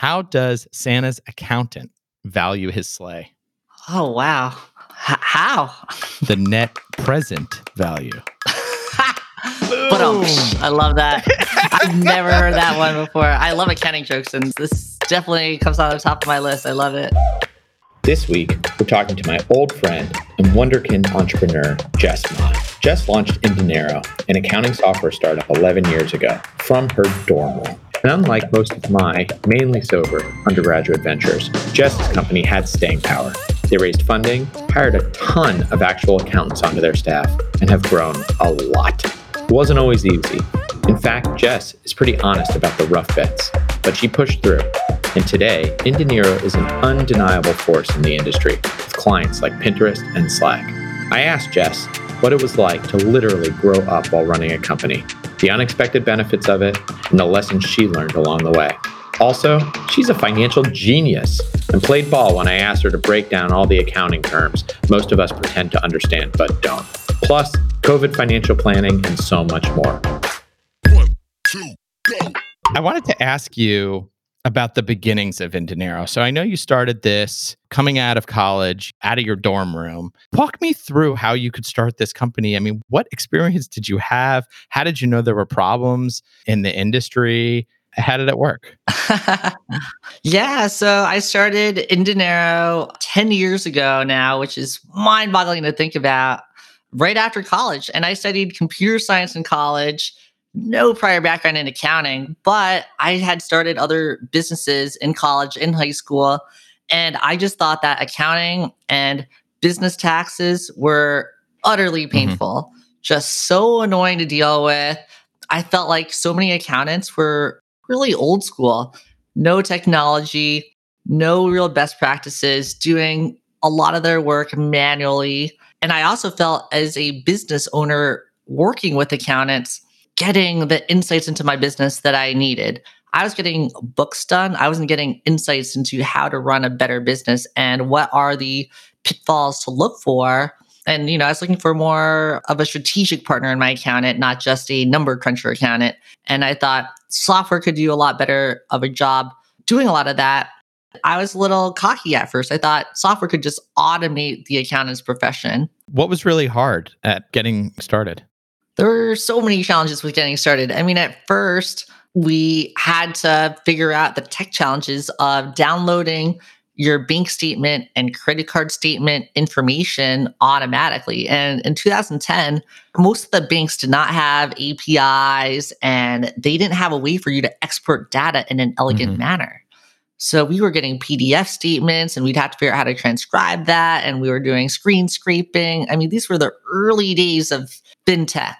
How does Santa's accountant value his sleigh? Oh, wow. H- how? The net present value. but um, I love that. I've never heard that one before. I love accounting jokes, and this definitely comes out on the top of my list. I love it. This week, we're talking to my old friend and Wonderkin entrepreneur, Jess Mah. Jess launched Indinero, an accounting software startup 11 years ago, from her dorm room. And unlike most of my mainly sober undergraduate ventures, Jess's company had staying power. They raised funding, hired a ton of actual accountants onto their staff, and have grown a lot. It wasn't always easy. In fact, Jess is pretty honest about the rough bits, but she pushed through. And today, Indinero is an undeniable force in the industry, with clients like Pinterest and Slack. I asked Jess what it was like to literally grow up while running a company, the unexpected benefits of it, and the lessons she learned along the way. Also, she's a financial genius and played ball when I asked her to break down all the accounting terms most of us pretend to understand but don't. Plus, COVID financial planning and so much more. One, two, go. I wanted to ask you about the beginnings of Indinero. So I know you started this coming out of college, out of your dorm room. Walk me through how you could start this company. I mean, what experience did you have? How did you know there were problems in the industry? How did it work? yeah, so I started Indinero 10 years ago now, which is mind boggling to think about, right after college. And I studied computer science in college no prior background in accounting, but I had started other businesses in college, in high school. And I just thought that accounting and business taxes were utterly mm-hmm. painful, mm-hmm. just so annoying to deal with. I felt like so many accountants were really old school, no technology, no real best practices, doing a lot of their work manually. And I also felt as a business owner working with accountants, getting the insights into my business that I needed. I was getting books done. I wasn't getting insights into how to run a better business and what are the pitfalls to look for. And, you know, I was looking for more of a strategic partner in my accountant, not just a number cruncher accountant. And I thought software could do a lot better of a job doing a lot of that. I was a little cocky at first. I thought software could just automate the accountant's profession. What was really hard at getting started? There were so many challenges with getting started. I mean, at first, we had to figure out the tech challenges of downloading your bank statement and credit card statement information automatically. And in 2010, most of the banks did not have APIs and they didn't have a way for you to export data in an elegant mm-hmm. manner. So we were getting PDF statements and we'd have to figure out how to transcribe that. And we were doing screen scraping. I mean, these were the early days of fintech.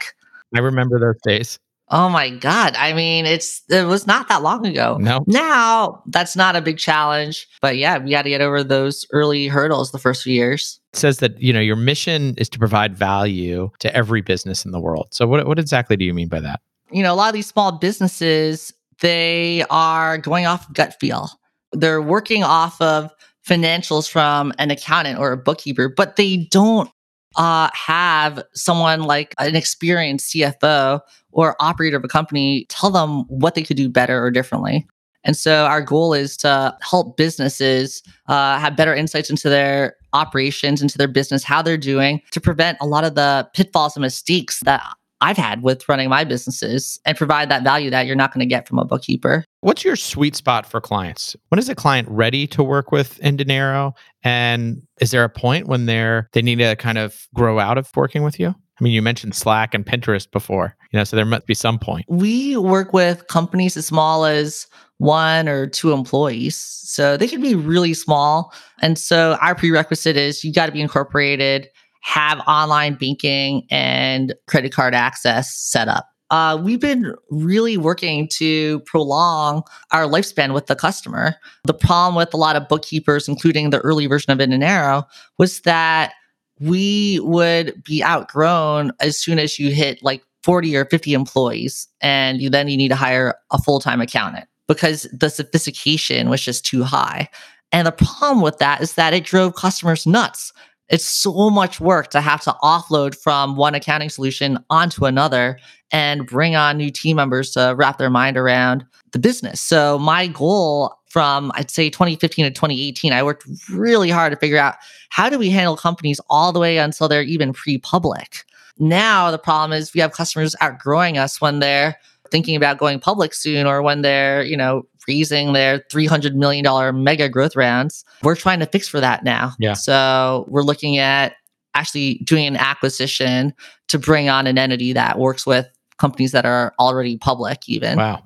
I remember those days. Oh my God. I mean, it's it was not that long ago. No. Now that's not a big challenge. But yeah, we got to get over those early hurdles the first few years. It says that, you know, your mission is to provide value to every business in the world. So what, what exactly do you mean by that? You know, a lot of these small businesses, they are going off gut feel they're working off of financials from an accountant or a bookkeeper, but they don't uh, have someone like an experienced CFO or operator of a company tell them what they could do better or differently. And so our goal is to help businesses uh, have better insights into their operations, into their business, how they're doing, to prevent a lot of the pitfalls and mistakes that I've had with running my businesses and provide that value that you're not going to get from a bookkeeper. What's your sweet spot for clients? When is a client ready to work with Indinero? And is there a point when they're they need to kind of grow out of working with you? I mean, you mentioned Slack and Pinterest before, you know, so there must be some point. We work with companies as small as one or two employees. So they can be really small. And so our prerequisite is you got to be incorporated have online banking and credit card access set up. Uh, we've been really working to prolong our lifespan with the customer. The problem with a lot of bookkeepers, including the early version of Indinero, was that we would be outgrown as soon as you hit like 40 or 50 employees, and you, then you need to hire a full time accountant because the sophistication was just too high. And the problem with that is that it drove customers nuts it's so much work to have to offload from one accounting solution onto another and bring on new team members to wrap their mind around the business. So my goal from I'd say 2015 to 2018, I worked really hard to figure out how do we handle companies all the way until they're even pre-public. Now the problem is we have customers outgrowing us when they're thinking about going public soon or when they're, you know, raising their $300 million mega growth rounds. We're trying to fix for that now. Yeah. So we're looking at actually doing an acquisition to bring on an entity that works with companies that are already public even. Wow.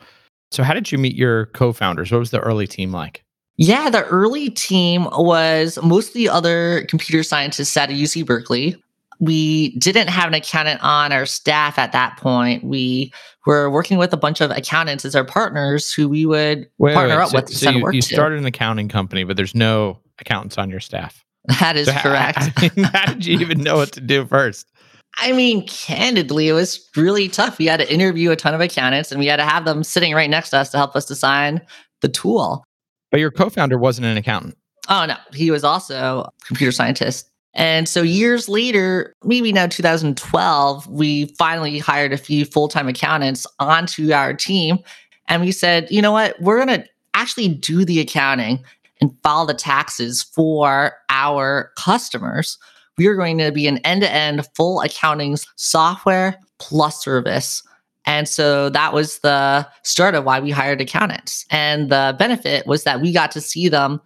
So how did you meet your co-founders? What was the early team like? Yeah, the early team was mostly other computer scientists at UC Berkeley. We didn't have an accountant on our staff at that point. We were working with a bunch of accountants as our partners who we would Wait, partner wait, up so, with to so you, you started an accounting company, but there's no accountants on your staff. That is So how- correct. I mean, how did you even know what to do first? I mean, candidly, it was really tough. We had to interview a ton of accountants and we had to have them sitting right next to us to help us design the tool. But your co-founder wasn't an accountant. Oh, no, he was also a computer scientist. And so years later, maybe now 2012, we finally hired a few full time accountants onto our team. And we said, you know what? We're going to actually do the accounting and file the taxes for our customers. We are going to be an end to end full accounting software plus service. And so that was the start of why we hired accountants. And the benefit was that we got to see them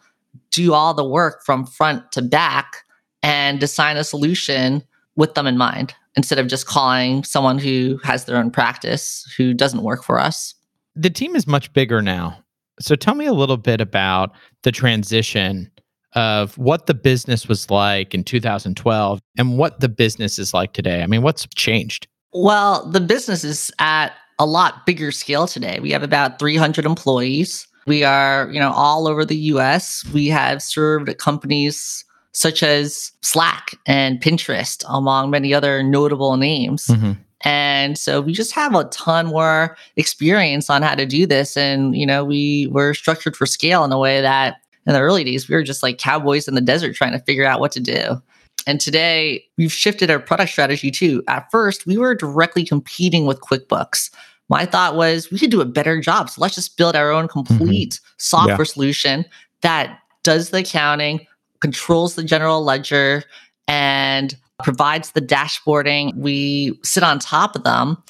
do all the work from front to back and design a solution with them in mind instead of just calling someone who has their own practice who doesn't work for us. The team is much bigger now. So tell me a little bit about the transition of what the business was like in 2012 and what the business is like today. I mean, what's changed? Well, the business is at a lot bigger scale today. We have about 300 employees. We are, you know, all over the US. We have served companies such as Slack and Pinterest among many other notable names. Mm-hmm. And so we just have a ton more experience on how to do this. And, you know, we were structured for scale in a way that in the early days, we were just like cowboys in the desert trying to figure out what to do. And today we've shifted our product strategy too. At first, we were directly competing with QuickBooks. My thought was we could do a better job. So let's just build our own complete software solution that does the accounting, controls the general ledger, and provides the dashboarding. We sit on top of them.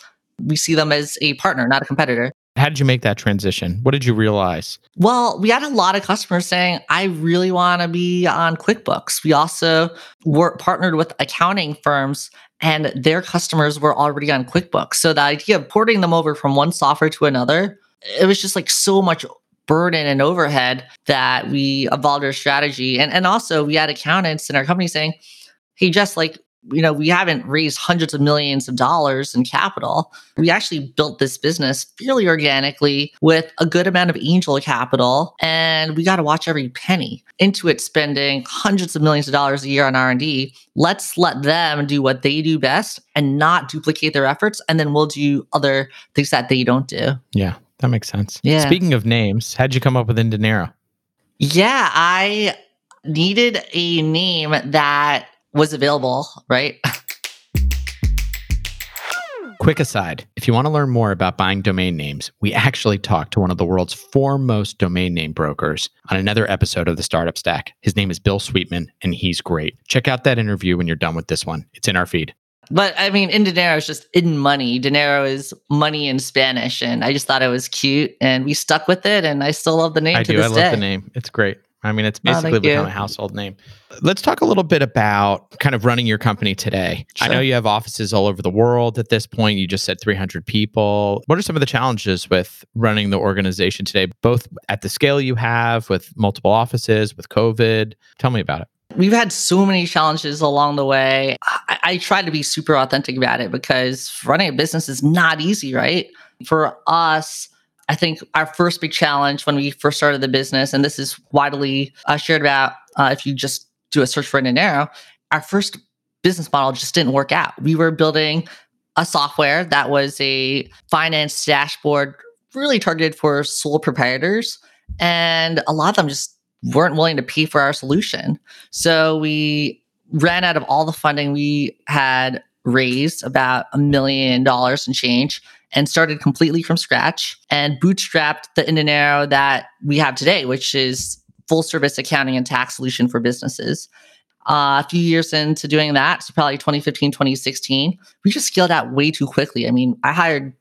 We see them as a partner, not a competitor. How did you make that transition? What did you realize? Well, we had a lot of customers saying, I really want to be on QuickBooks. We also were partnered with accounting firms and their customers were already on QuickBooks. So the idea of porting them over from one software to another, it was just like so much burden and overhead that we evolved our strategy. And, and also we had accountants in our company saying, hey, just like, you know, we haven't raised hundreds of millions of dollars in capital. We actually built this business fairly organically with a good amount of angel capital, and we got to watch every penny. Intuit spending hundreds of millions of dollars a year on R&D. Let's let them do what they do best and not duplicate their efforts, and then we'll do other things that they don't do. Yeah, that makes sense. Yeah. Speaking of names, how'd you come up with inDinero? Yeah, I needed a name that was available, right? Quick aside if you want to learn more about buying domain names, we actually talked to one of the world's foremost domain name brokers on another episode of the Startup Stack. His name is Bill Sweetman, and he's great. Check out that interview when you're done with this one. It's in our feed. But I mean, in dinero is just in money. Dinero is money in Spanish, and I just thought it was cute, and we stuck with it, and I still love the name I to do. I this love day. the name. It's great. I mean, it's Oh, basically thank become you. a household name. Let's talk a little bit about kind of running your company today. I know you have offices all over the world at this point. You just said 300 people. What are some of the challenges with running the organization today, both at the scale you have with multiple offices, with COVID? Tell me about it. We've had so many challenges along the way. I, I try to be super authentic about it because running a business is not easy, right? For us, I think our first big challenge when we first started the business, and this is widely uh, shared about uh, if you just do a search for Dinero, our first business model just didn't work out. We were building a software that was a finance dashboard really targeted for sole proprietors. And a lot of them just weren't willing to pay for our solution. So we ran out of all the funding we had raised about a million dollars and change and started completely from scratch and bootstrapped the Indinero that we have today, which is full service accounting and tax solution for businesses. Uh, a few years into doing that, so probably 2015, 2016, we just scaled out way too quickly. I mean, I hired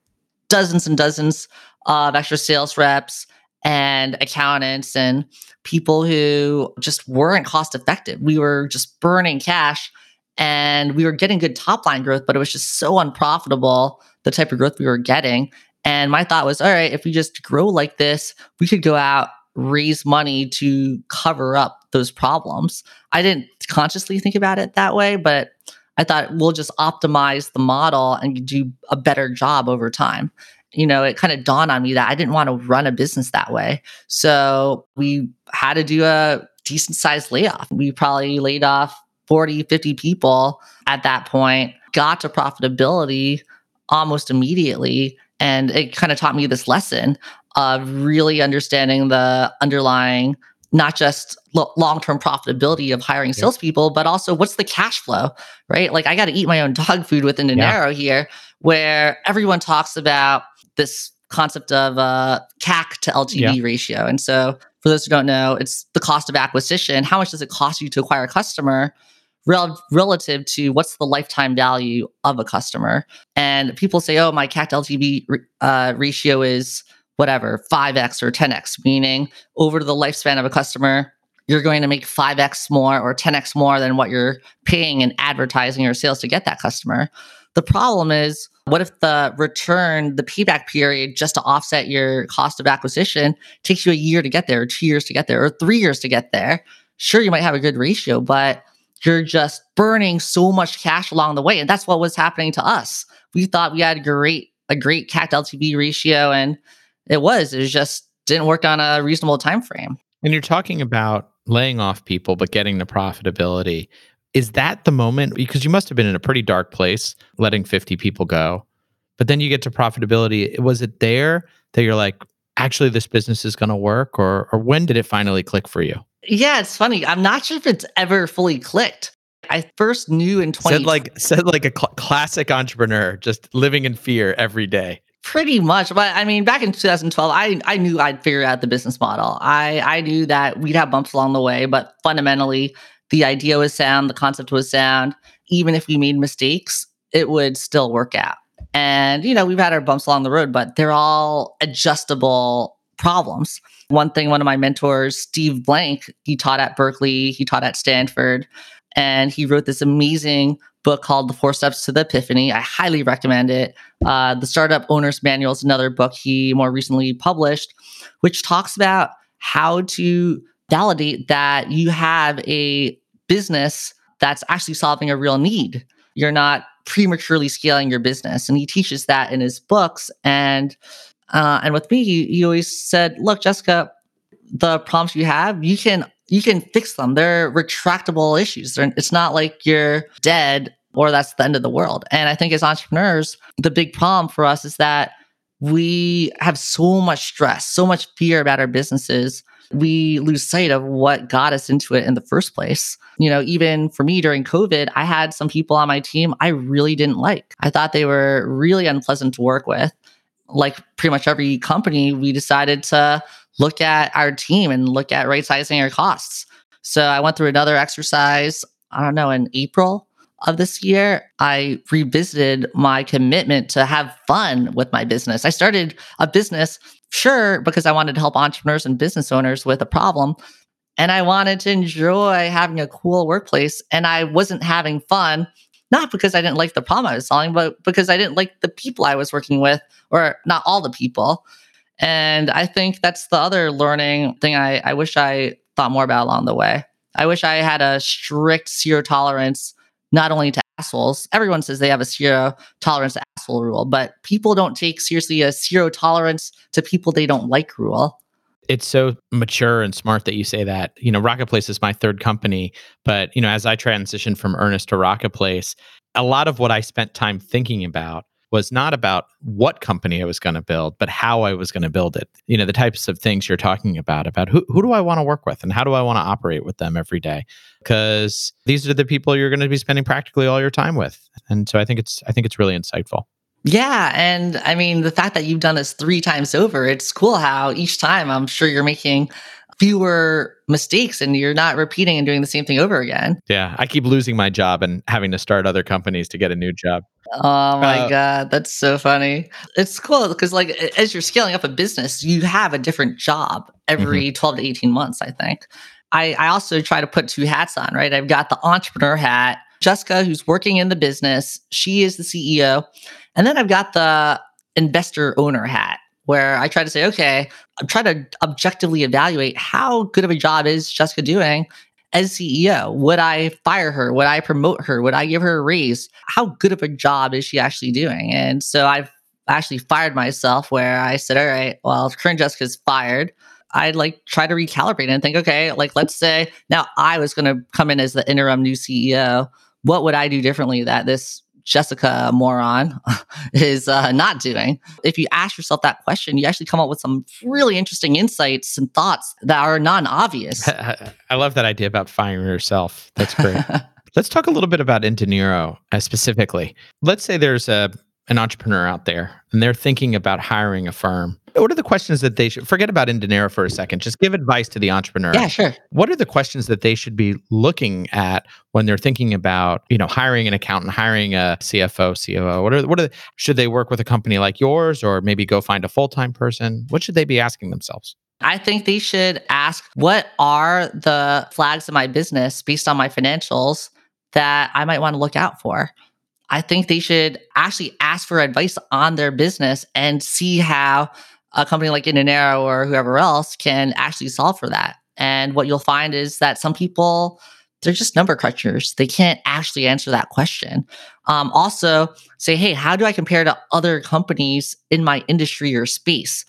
dozens and dozens of extra sales reps and accountants and people who just weren't cost effective. We were just burning cash and we were getting good top line growth, but it was just so unprofitable, the type of growth we were getting. And my thought was, all right, if we just grow like this, we could go out, raise money to cover up those problems. I didn't consciously think about it that way, but I thought we'll just optimize the model and do a better job over time. You know, it kind of dawned on me that I didn't want to run a business that way. So we had to do a decent sized layoff. We probably laid off 40, 50 people at that point, got to profitability almost immediately. And it kind of taught me this lesson of really understanding the underlying not just lo- long-term profitability of hiring salespeople, but also what's the cash flow, right? Like I got to eat my own dog food within Indinero yeah. here, where everyone talks about this concept of uh, CAC to LTV yeah. ratio. And so, for those who don't know, it's the cost of acquisition. How much does it cost you to acquire a customer? Rel- relative to what's the lifetime value of a customer. And people say, oh, my CAC to LTV uh, ratio is whatever, 5x or 10x, meaning over the lifespan of a customer, you're going to make 5x more or 10x more than what you're paying in advertising or sales to get that customer. The problem is, what if the return, the payback period, just to offset your cost of acquisition, takes you a year to get there, or two years to get there, or three years to get there? Sure, you might have a good ratio, but you're just burning so much cash along the way. And that's what was happening to us. We thought we had a great, a great CAC LTV ratio, and it was. It just didn't work on a reasonable time frame. And you're talking about laying off people but getting the profitability. Is that the moment because you must have been in a pretty dark place letting 50 people go. But then you get to profitability. Was it there that you're like, actually this business is going to work or or when did it finally click for you? Yeah, it's funny. I'm not sure if it's ever fully clicked. I first knew in 20 said like said like a cl- classic entrepreneur just living in fear every day. Pretty much, but I mean, back in 2012, I I knew I'd figure out the business model. I I knew that we'd have bumps along the way, but fundamentally, the idea was sound, the concept was sound. Even if we made mistakes, it would still work out. And you know, we've had our bumps along the road, but they're all adjustable problems. One thing, one of my mentors, Steve Blank, he taught at Berkeley, he taught at Stanford, and he wrote this amazing book called The Four Steps to the Epiphany. I highly recommend it. Uh, the Startup Owner's Manual is another book he more recently published, which talks about how to validate that you have a business that's actually solving a real need. You're not prematurely scaling your business, and he teaches that in his books. And uh, and with me, he, he always said, "Look, Jessica, the problems you have, you can you can fix them. They're retractable issues. They're, it's not like you're dead or that's the end of the world. And I think as entrepreneurs, the big problem for us is that we have so much stress, so much fear about our businesses. We lose sight of what got us into it in the first place. You know, even for me during COVID, I had some people on my team I really didn't like. I thought they were really unpleasant to work with. Like pretty much every company, we decided to look at our team and look at right sizing our costs. So I went through another exercise, I don't know, in April of this year, I revisited my commitment to have fun with my business. I started a business, sure, because I wanted to help entrepreneurs and business owners with a problem. And I wanted to enjoy having a cool workplace. And I wasn't having fun, not because I didn't like the problem I was solving, but because I didn't like the people I was working with, or not all the people. And I think that's the other learning thing I, I wish I thought more about along the way. I wish I had a strict zero tolerance, not only to assholes. Everyone says they have a zero tolerance to asshole rule, but people don't take seriously a zero tolerance to people they don't like rule. It's so mature and smart that you say that. You know, Rocketplace is my third company, but you know, as I transitioned from Earnest to Rocketplace, a lot of what I spent time thinking about was not about what company I was going to build, but how I was going to build it. You know, the types of things you're talking about, about who, who do I want to work with and how do I want to operate with them every day? Because these are the people you're going to be spending practically all your time with. And so I think it's, I think it's really insightful. Yeah. And I mean, the fact that you've done this three times over, it's cool how each time I'm sure you're making fewer mistakes and you're not repeating and doing the same thing over again. Yeah. I keep losing my job and having to start other companies to get a new job. Oh my uh, God. That's so funny. It's cool because, like, as you're scaling up a business, you have a different job every mm-hmm. 12 to 18 months, I think. I, I also try to put two hats on, right? I've got the entrepreneur hat, Jessica, who's working in the business, she is the CEO. And then I've got the investor owner hat where I try to say, okay, I'm trying to objectively evaluate how good of a job is Jessica doing as CEO. Would I fire her? Would I promote her? Would I give her a raise? How good of a job is she actually doing? And so I've actually fired myself where I said, all right, well, if current Jessica's fired, I'd like try to recalibrate and think, okay, like let's say now I was going to come in as the interim new CEO. What would I do differently that this Jessica moron is uh, not doing. If you ask yourself that question, you actually come up with some really interesting insights and thoughts that are non obvious. I love that idea about firing yourself. That's great. Let's talk a little bit about inDinero uh, specifically. Let's say there's a an entrepreneur out there and they're thinking about hiring a firm what are the questions that they should forget about inDinero for a second? Just give advice to the entrepreneur. Yeah, sure. What are the questions that they should be looking at when they're thinking about, you know, hiring an accountant, hiring a CFO, COO? What are what are the, should they work with a company like yours or maybe go find a full-time person? What should they be asking themselves? I think they should ask what are the flags of my business based on my financials that I might want to look out for. I think they should actually ask for advice on their business and see how a company like inDinero or whoever else can actually solve for that. And what you'll find is that some people, they're just number crunchers. They can't actually answer that question. Um, also, say, hey, how do I compare to other companies in my industry or space?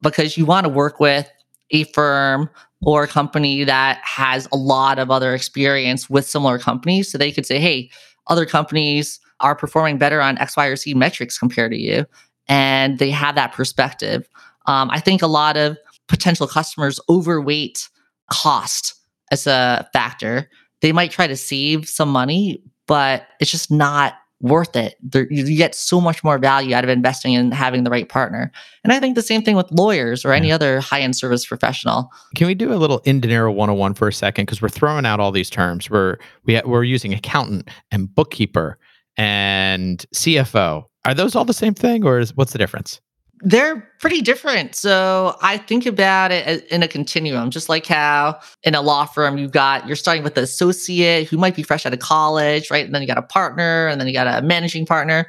Because you want to work with a firm or a company that has a lot of other experience with similar companies. So they could say, hey, other companies are performing better on X, Y, or Z metrics compared to you and they have that perspective. Um, I think a lot of potential customers overweight cost as a factor. They might try to save some money, but it's just not worth it. There, you get so much more value out of investing in having the right partner. And I think the same thing with lawyers or any yeah. other high end service professional. Can we do a little inDinero 101 for a second? Because we're throwing out all these terms. We're, we, we're using accountant and bookkeeper and CFO are those all the same thing, or is, what's the difference? They're pretty different. So I think about it in a continuum, just like how in a law firm you've got you're starting with the associate who might be fresh out of college, right? And then you got a partner, and then you got a managing partner.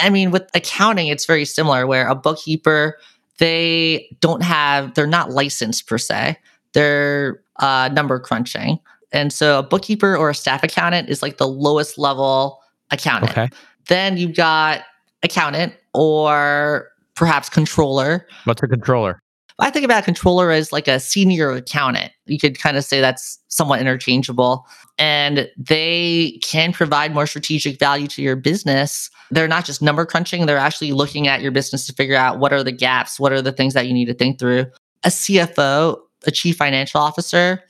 I mean, with accounting, it's very similar. Where a bookkeeper, they don't have, they're not licensed per se. They're uh, number crunching, and so a bookkeeper or a staff accountant is like the lowest level accountant. Okay. Then you've got accountant or perhaps controller. What's a controller? I think about a controller as like a senior accountant. You could kind of say that's somewhat interchangeable. And they can provide more strategic value to your business. They're not just number crunching, they're actually looking at your business to figure out what are the gaps, what are the things that you need to think through. A CFO, a chief financial officer,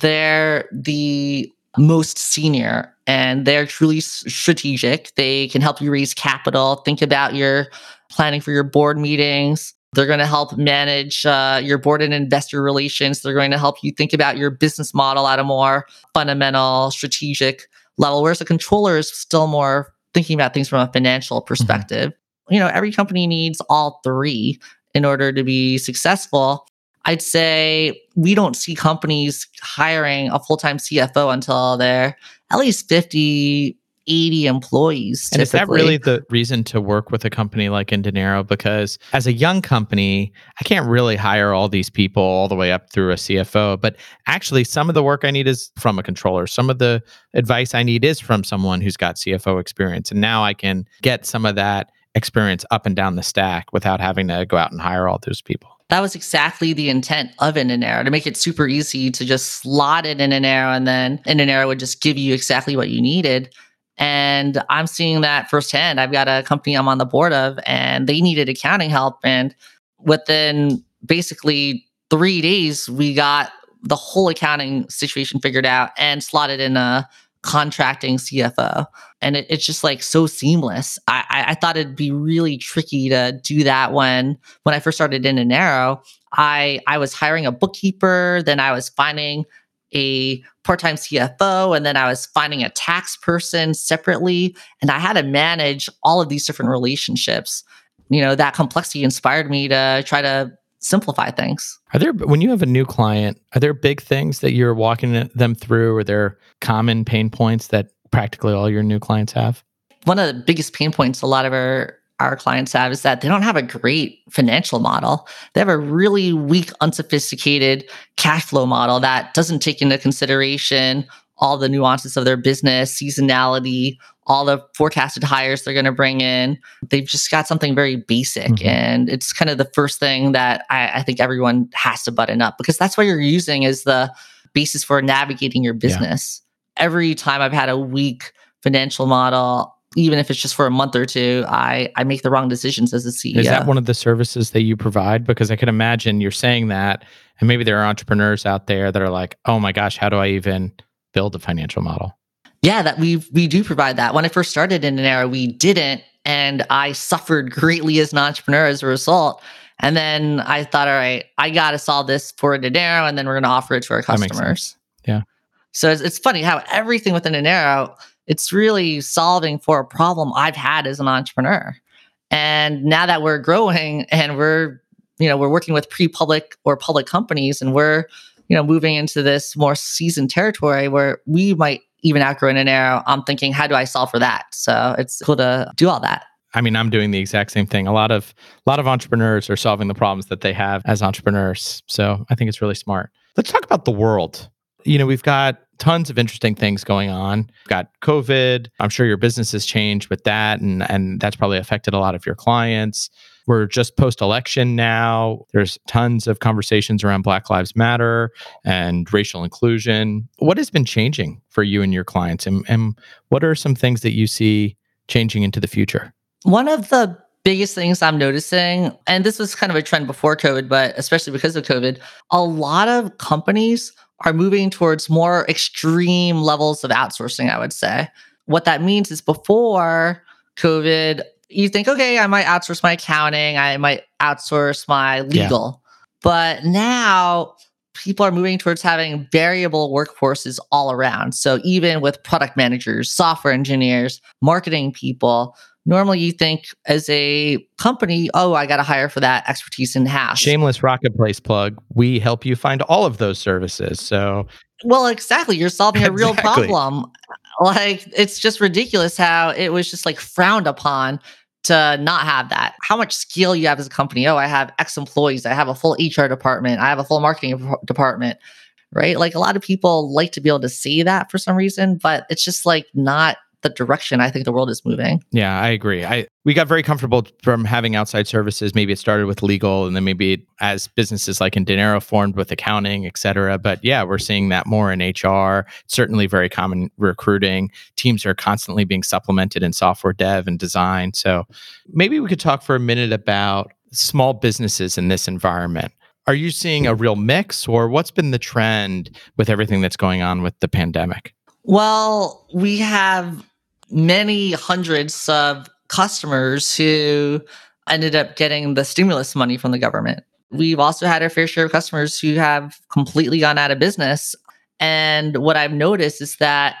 they're the most senior and they're truly strategic. They can help you raise capital, think about your planning for your board meetings. They're going to help manage uh, your board and investor relations. They're going to help you think about your business model at a more fundamental, strategic level. Whereas a controller is still more thinking about things from a financial mm-hmm. perspective. Mm-hmm. You know, every company needs all three in order to be successful. I'd say we don't see companies hiring a full time CFO until they're at least 50, 80 employees. And is that really the reason to work with a company like inDinero? Because as a young company, I can't really hire all these people all the way up through a CFO. But actually, some of the work I need is from a controller. Some of the advice I need is from someone who's got CFO experience. And now I can get some of that experience up and down the stack without having to go out and hire all those people that was exactly the intent of inDinero to make it super easy to just slot it in inDinero and then inDinero would just give you exactly what you needed. And I'm seeing that firsthand. I've got a company I'm on the board of, and they needed accounting help. And within basically three days, we got the whole accounting situation figured out and slotted in a contracting CFO. And it, it's just like so seamless. I, I, I, thought it'd be really tricky to do that when when I first started inDinero. I I was hiring a bookkeeper, then I was finding a part-time CFO, and then I was finding a tax person separately. And I had to manage all of these different relationships. You know, that complexity inspired me to try to simplify things. Are there when you have a new client, are there big things that you're walking them through? Are there common pain points that practically all your new clients have? One of the biggest pain points a lot of our our clients have is that they don't have a great financial model. They have a really weak, unsophisticated cash flow model that doesn't take into consideration all the nuances of their business, seasonality, all the forecasted hires they're going to bring in. They've just got something very basic. Mm-hmm. And it's kind of the first thing that I, I, think everyone has to button up because that's what you're using as the basis for navigating your business. Yeah. Every time I've had a weak financial model, even if it's just for a month or two, I, I make the wrong decisions as a CEO. Is that one of the services that you provide? Because I can imagine you're saying that, and maybe there are entrepreneurs out there that are like, oh my gosh, how do I even build a financial model? Yeah, that we we do provide that. When I first started inDinero, we didn't, and I suffered greatly as an entrepreneur as a result. And then I thought, all right, I got to solve this for inDinero, and then we're going to offer it to our customers. Yeah. So it's, it's funny how everything within inDinero, it's really solving for a problem I've had as an entrepreneur. And now that we're growing and we're, you know, we're working with pre-public or public companies, and we're you know, moving into this more seasoned territory where we might even outgrow inDinero, I'm thinking, how do I solve for that? So it's cool to do all that. I mean, I'm doing the exact same thing. A lot of a lot of entrepreneurs are solving the problems that they have as entrepreneurs. So I think it's really smart. Let's talk about the world. You know, we've got tons of interesting things going on. We've got COVID. I'm sure your business has changed with that, and and that's probably affected a lot of your clients. We're just post election now. There's tons of conversations around Black Lives Matter and racial inclusion. What has been changing for you and your clients? And, and what are some things that you see changing into the future? One of the biggest things I'm noticing, and this was kind of a trend before COVID, but especially because of COVID, a lot of companies are moving towards more extreme levels of outsourcing, I would say. What that means is before COVID, you think, okay, I might outsource my accounting, I might outsource my legal. Yeah. But now people are moving towards having variable workforces all around. So even with product managers, software engineers, marketing people, normally you think as a company, oh, I got to hire for that expertise in house. Shameless rocket Rocketplace plug. We help you find all of those services. So, well, exactly. You're solving a real problem. Like, it's just ridiculous how it was just like frowned upon to not have that. How much skill you have as a company. Oh, I have X employees. I have a full HR department. I have a full marketing department. Right. Like a lot of people like to be able to see that for some reason, but it's just like not the direction I think the world is moving. Yeah, I agree. I we got very comfortable from having outside services. Maybe it started with legal, and then maybe it, as businesses like inDinero formed with accounting, et cetera. But yeah, we're seeing that more in HR. Certainly, very common recruiting. Teams are constantly being supplemented in software dev and design. So maybe we could talk for a minute about small businesses in this environment. Are you seeing a real mix, or what's been the trend with everything that's going on with the pandemic? Well, we have many hundreds of customers who ended up getting the stimulus money from the government. We've also had our fair share of customers who have completely gone out of business. And what I've noticed is that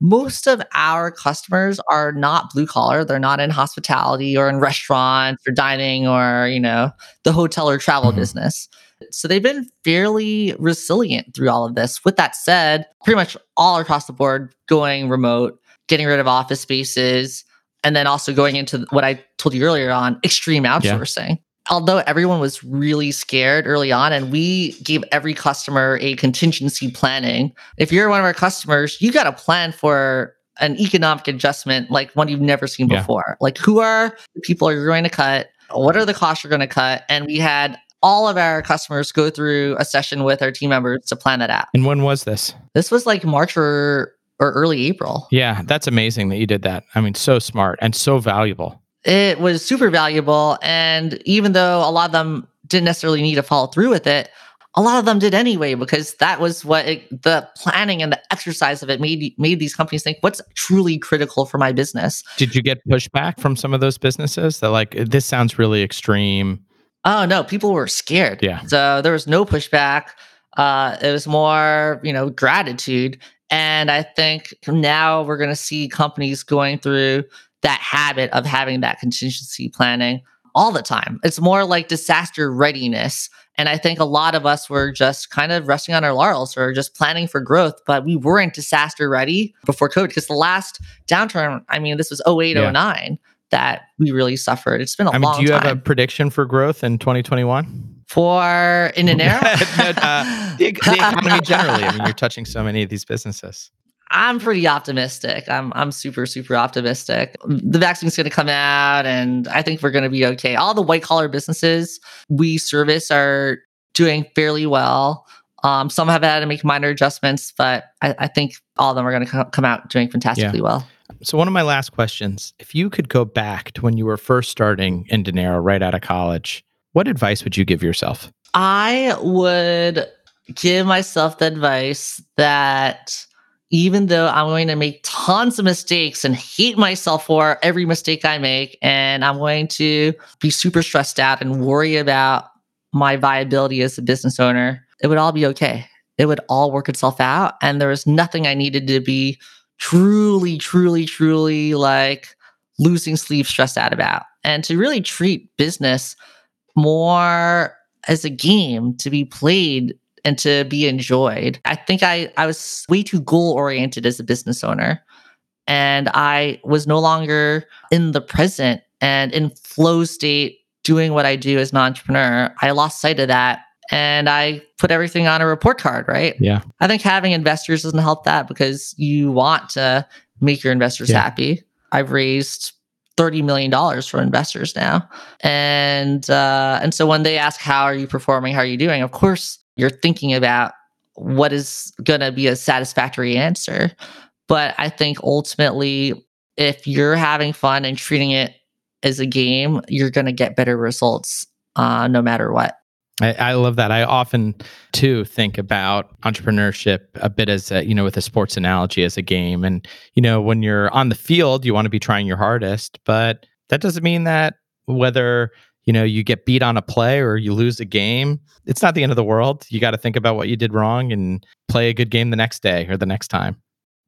most of our customers are not blue collar. They're not in hospitality or in restaurants or dining or, you know, the hotel or travel mm-hmm. business. So they've been fairly resilient through all of this. With that said, pretty much all across the board going remote getting rid of office spaces, and then also going into what I told you earlier on extreme outsourcing. Yeah. Although everyone was really scared early on, and we gave every customer a contingency planning. If you're one of our customers, you got to plan for an economic adjustment like one you've never seen yeah. before. Like, who are the people you're going to cut? What are the costs you're going to cut? And we had all of our customers go through a session with our team members to plan that out. And when was this? This was like March or or early April. Yeah, that's amazing that you did that. I mean, so smart and so valuable. It was super valuable. And even though a lot of them didn't necessarily need to follow through with it, a lot of them did anyway because that was what it, the planning and the exercise of it made made these companies think what's truly critical for my business. Did you get pushback from some of those businesses that like this sounds really extreme? Oh no, people were scared. Yeah. So there was no pushback. Uh, it was more, you know, gratitude. And I think now we're going to see companies going through that habit of having that contingency planning all the time. It's more like disaster readiness. And I think a lot of us were just kind of resting on our laurels or just planning for growth, but we weren't disaster ready before COVID because the last downturn, I mean, this was 08, Yeah. 09 that we really suffered. It's been a I mean, long time. do you time. have a prediction for growth in 2021? For inDinero? uh, the, the economy generally. I mean, you're touching so many of these businesses. I'm pretty optimistic. I'm I'm super super optimistic. The vaccine's going to come out, and I think we're going to be okay. All the white collar businesses we service are doing fairly well. Um, some have had to make minor adjustments, but I, I think all of them are going to co- come out doing fantastically well. So, one of my last questions if you could go back to when you were first starting inDinero right out of college, what advice would you give yourself? I would give myself the advice that even though I'm going to make tons of mistakes and hate myself for every mistake I make, and I'm going to be super stressed out and worry about my viability as a business owner, it would all be okay. It would all work itself out. And there was nothing I needed to be truly, truly, truly like losing sleep stressed out about. And to really treat business more as a game to be played and to be enjoyed. I think I, I was way too goal oriented as a business owner. And I was no longer in the present and in flow state doing what I do as an entrepreneur. I lost sight of that and I put everything on a report card, right? Yeah. I think having investors doesn't help that because you want to make your investors Yeah. happy. I've raised thirty million dollars for investors now, and uh, and so when they ask how are you performing, how are you doing, of course you're thinking about what is going to be a satisfactory answer. But I think ultimately, if you're having fun and treating it as a game, you're going to get better results, uh, no matter what. I, I love that. I often too think about entrepreneurship a bit as a, you know, with a sports analogy as a game. And, you know, when you're on the field, you want to be trying your hardest, but that doesn't mean that whether, you know, you get beat on a play or you lose a game, it's not the end of the world. You got to think about what you did wrong and play a good game the next day or the next time.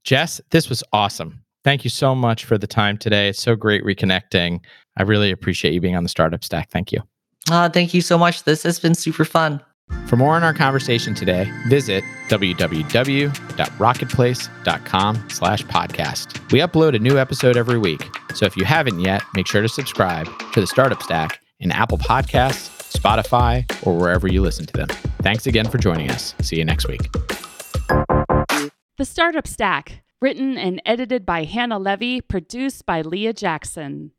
Jess, this was awesome. Thank you so much for the time today. It's so great reconnecting. I really appreciate you being on the startup stack. Thank you. Uh, thank you so much. This has been super fun. For more on our conversation today, visit www.rocketplace.com slash podcast. We upload a new episode every week, so if you haven't yet, make sure to subscribe to the Startup Stack in Apple Podcasts, Spotify, or wherever you listen to them. Thanks again for joining us. See you next week. The Startup Stack, written and edited by Hannah Levy, produced by Leah Jackson.